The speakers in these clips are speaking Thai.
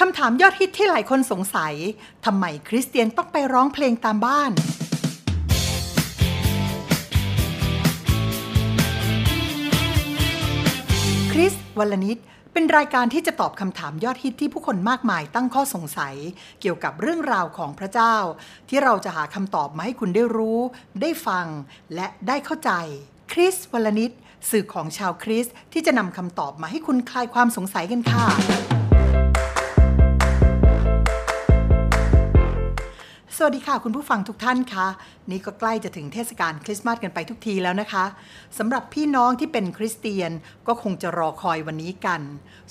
คำถามยอดฮิตที่หลายคนสงสัย ทำไมคริสเตียนต้องไปร้องเพลงตามบ้าน คริสวลนิดเป็นรายการที่จะตอบคำถามยอดฮิตที่ผู้คนมากมายตั้งข้อสงสัย เกี่ยวกับเรื่องราวของพระเจ้า ที่เราจะหาคำตอบมาให้คุณได้รู้ ได้ฟัง และได้เข้าใจ คริสวลนิดสื่อของชาวคริสที่จะนำคำตอบมาให้คุณคลายความสงสัยกันค่ะ วัสดีค่ะ คุณผู้ฟังทุกท่านคะนี่ก็ใกล้จะถึงเทศกาลคริสต์มาสกันไปทุกทีแล้วนะคะสำหรับพี่น้องที่เป็นคริสเตียนก็คงจะรอคอยวันนี้กัน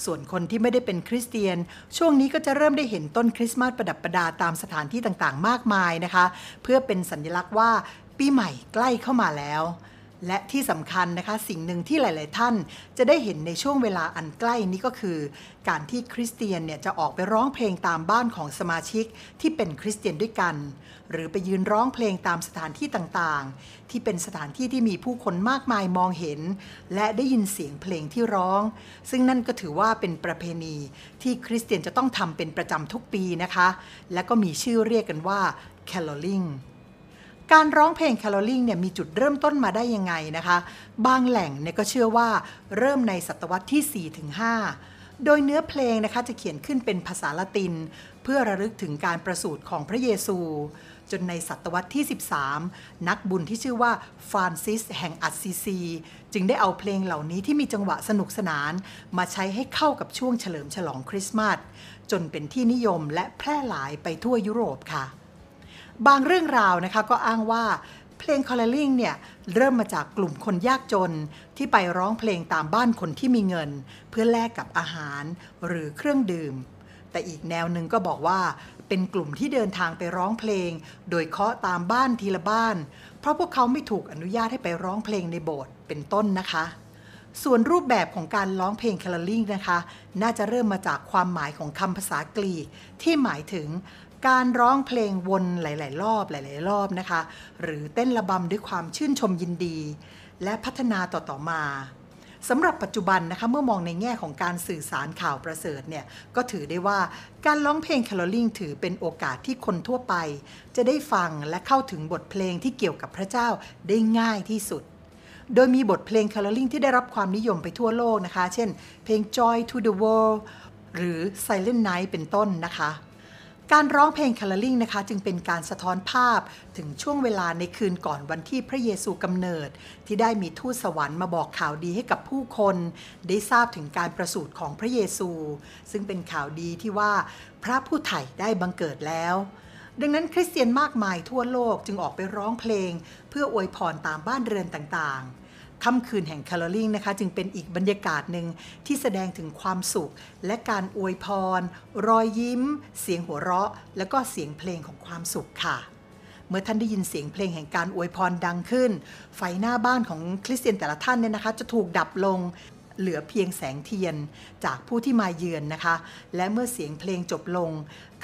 ส่วนคนที่ไม่ได้เป็นคริสเตียน ช่วงนี้ก็จะเริ่มได้เห็นต้นคริสต์มาสประดับประดาตามสถานที่ต่างๆ มากมายนะคะ เพื่อเป็นสัญลักษณ์ว่าปีใหม่ใกล้เข้ามาแล้ว และที่สำคัญนะคะสิ่งหนึ่งที่หลาย ๆ ท่านจะได้เห็นในช่วงเวลาอันใกล้นี้ก็คือ การที่คริสเตียนเนี่ยจะออกไปร้องเพลงตามบ้านของสมาชิกที่เป็นคริสเตียนด้วยกัน หรือไปยืนร้องเพลงตามสถานที่ต่าง ๆ ที่เป็นสถานที่ที่มีผู้คนมากมายมองเห็น และได้ยินเสียงเพลงที่ร้อง ซึ่งนั่นก็ถือว่าเป็นประเพณีที่คริสเตียนจะต้องทำเป็นประจำทุกปีนะคะ และก็มีชื่อเรียกกันว่า caroling การร้องเพลงแคลอริงเนี่ยมีจุดเริ่มต้นมาได้ยังไงนะคะ บางแหล่งเนี่ยก็เชื่อว่าเริ่มในศตวรรษที่4-5โดยเนื้อเพลงนะคะจะเขียนขึ้นเป็นภาษาละติน เพื่อระลึกถึงการประสูติของพระเยซู จนในศตวรรษที่ 13 นักบุญที่ชื่อว่าฟรานซิสแห่งอัสซีซี จึงได้เอาเพลงเหล่านี้ที่มีจังหวะสนุกสนาน มาใช้ให้เข้ากับช่วงเฉลิมฉลองคริสต์มาสจนเป็นที่นิยมและแพร่หลายไปทั่วยุโรปค่ะ บางเรื่องราวนะคะก็อ้างว่าเพลงคอลเลลิงเนี่ยเริ่มมาจากกลุ่มคนยากจน ที่ไปร้องเพลงตามบ้านคนที่มีเงิน เพื่อแลกกับอาหารหรือเครื่องดื่ม แต่อีกแนวหนึ่งก็บอกว่าเป็นกลุ่มที่เดินทางไปร้องเพลง โดยเคาะตามบ้านทีละบ้าน เพราะพวกเขาไม่ถูกอนุญาตให้ไปร้องเพลงในโบสถ์เป็นต้นนะคะ ส่วนรูปแบบของการร้องเพลงคาร์ลิงนะคะ น่าจะเริ่มมาจากความหมายของคำภาษากรีกที่หมายถึง การร้องเพลงวนหลาย ๆ รอบหลาย ๆ รอบนะคะ หรือเต้นระบำด้วยความชื่นชมยินดี และพัฒนาต่อ ๆ มาสำหรับปัจจุบันนะคะเมื่อมองในแง่ของการสื่อสารข่าวประเสริฐเนี่ยก็ถือได้ว่าการร้องเพลงแคลอลิงถือเป็นโอกาสที่คนทั่วไป จะได้ฟังและเข้าถึงบทเพลงที่เกี่ยวกับพระเจ้าได้ง่ายที่สุด โดยมีบทเพลง caroling ที่ได้รับความนิยมไปทั่วโลกนะคะ เช่น เพลง Joy to the World หรือ Silent Night เป็นต้นนะคะ การร้องเพลง caroling นะคะจึงเป็นการสะท้อนภาพถึงช่วงเวลาในคืนก่อนวันที่พระเยซูกำเนิด ที่ได้มีทูตสวรรค์มาบอกข่าวดีให้กับผู้คน ได้ทราบถึงการประสูติของพระเยซู ซึ่งเป็นข่าวดีที่ว่าพระผู้ไถ่ได้บังเกิดแล้ว ดังนั้นคริสเตียนมากมายทั่วโลกจึงออกไปร้องเพลง เพื่ออวยพรตามบ้านเรือนต่างๆ ค่ำคืนแห่ง caroling นะคะ จึงเป็นอีกบรรยากาศหนึ่งที่แสดงถึงความสุข และการอวยพร รอยยิ้ม เสียงหัวเราะ และก็เสียงเพลงของความสุขค่ะ เมื่อท่านได้ยินเสียงเพลงแห่งการอวยพรดังขึ้น ไฟหน้าบ้านของคริสเตียนแต่ละท่านเนี่ยนะคะ จะถูกดับลงเหลือเพียงแสงเทียนจากผู้ที่มาเยือนนะคะ และเมื่อเสียงเพลงจบลง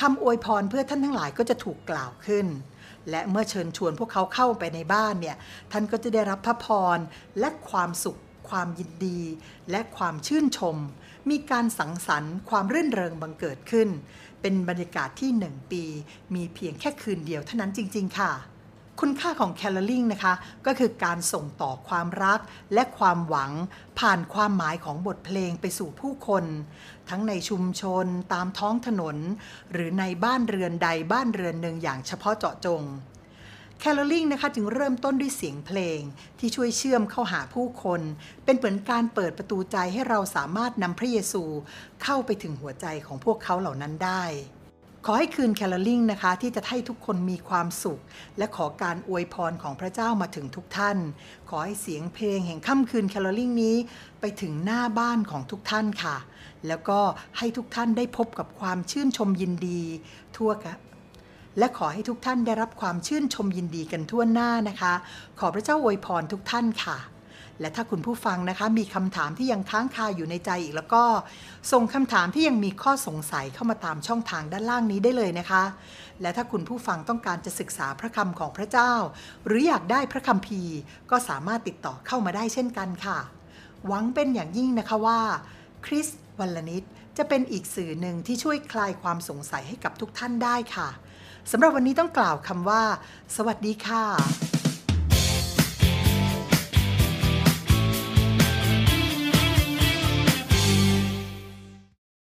คำอวยพรเพื่อท่านทั้งหลายก็จะถูกกล่าวขึ้น และเมื่อเชิญชวนพวกเขาเข้าไปในบ้านเนี่ยท่านก็จะได้รับพระพรและความสุข ความยินดี และความชื่นชม มีการสังสรรค์ความรื่นเริงบังเกิดขึ้น เป็นบรรยากาศที่หนึ่งปี มีเพียงแค่คืนเดียวเท่านั้นจริง ๆ ค่ะ คุณค่าของแคลอริงนะคะ ก็คือการส่งต่อความรักและความหวังผ่านความหมายของบทเพลงไปสู่ผู้คน ทั้งในชุมชนตามท้องถนน หรือในบ้านเรือนใดบ้านเรือนหนึ่งอย่างเฉพาะเจาะจงแคลอริงนะคะจึงเริ่มต้นด้วยเสียงเพลงที่ช่วยเชื่อมเข้าหาผู้คน เป็นเหมือนการเปิดประตูใจให้เราสามารถนำพระเยซูเข้าไปถึงหัวใจของพวกเขาเหล่านั้นได้ ขอให้คืนแคลอริงนะคะ ที่จะให้ทุกคนมีความสุข และขอการอวยพรของพระเจ้ามาถึงทุกท่าน ขอให้เสียงเพลงแห่งค่ำคืนแคลอริงนี้ ไปถึงหน้าบ้านของทุกท่านค่ะ แล้วก็ให้ทุกท่านได้พบกับความชื่นชมยินดี ทั่วกันและขอให้ทุกท่านได้รับความชื่นชมยินดีกันทั่วหน้านะคะ ขอพระเจ้าอวยพรทุกท่านค่ะ และถ้าคุณผู้ฟังนะคะมีคำถามที่ยังค้างคาอยู่ในใจอีกแล้วก็ ส่งคำถามที่ยังมีข้อสงสัยเข้ามาตามช่องทางด้านล่างนี้ได้เลยนะคะ และถ้าคุณผู้ฟังต้องการจะศึกษาพระคำของพระเจ้า หรืออยากได้พระคำพีก็สามารถติดต่อเข้ามาได้เช่นกันค่ะ หวังเป็นอย่างยิ่งนะคะว่าคริสวัลนิดจะเป็นอีกสื่อหนึ่งที่ช่วยคลายความสงสัยให้กับทุกท่านได้ค่ะสำหรับวันนี้ต้องกล่าวคำว่า สวัสดีค่ะ